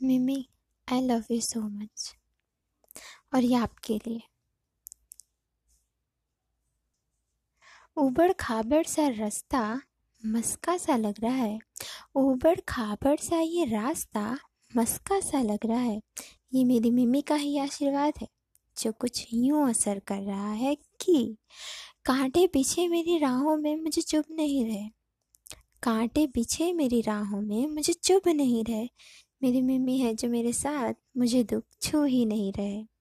Mimi I love you so much और ये आपके लिए। उबड़ खाबड़ सा रास्ता मस्का सा लग रहा है। उबड़ खाबड़ सा ये रास्ता मस्का सा लग रहा है। ये मेरी मिमी का ही आशीर्वाद है, जो कुछ यूँ असर कर रहा है कि कांटे पीछे मेरी राहों में मुझे चुभ नहीं रहे। कांटे पीछे मेरी राहों में मुझे चुभ नहीं रहे। मेरी मम्मी है जो मेरे साथ मुझे दुख छू ही नहीं रहे।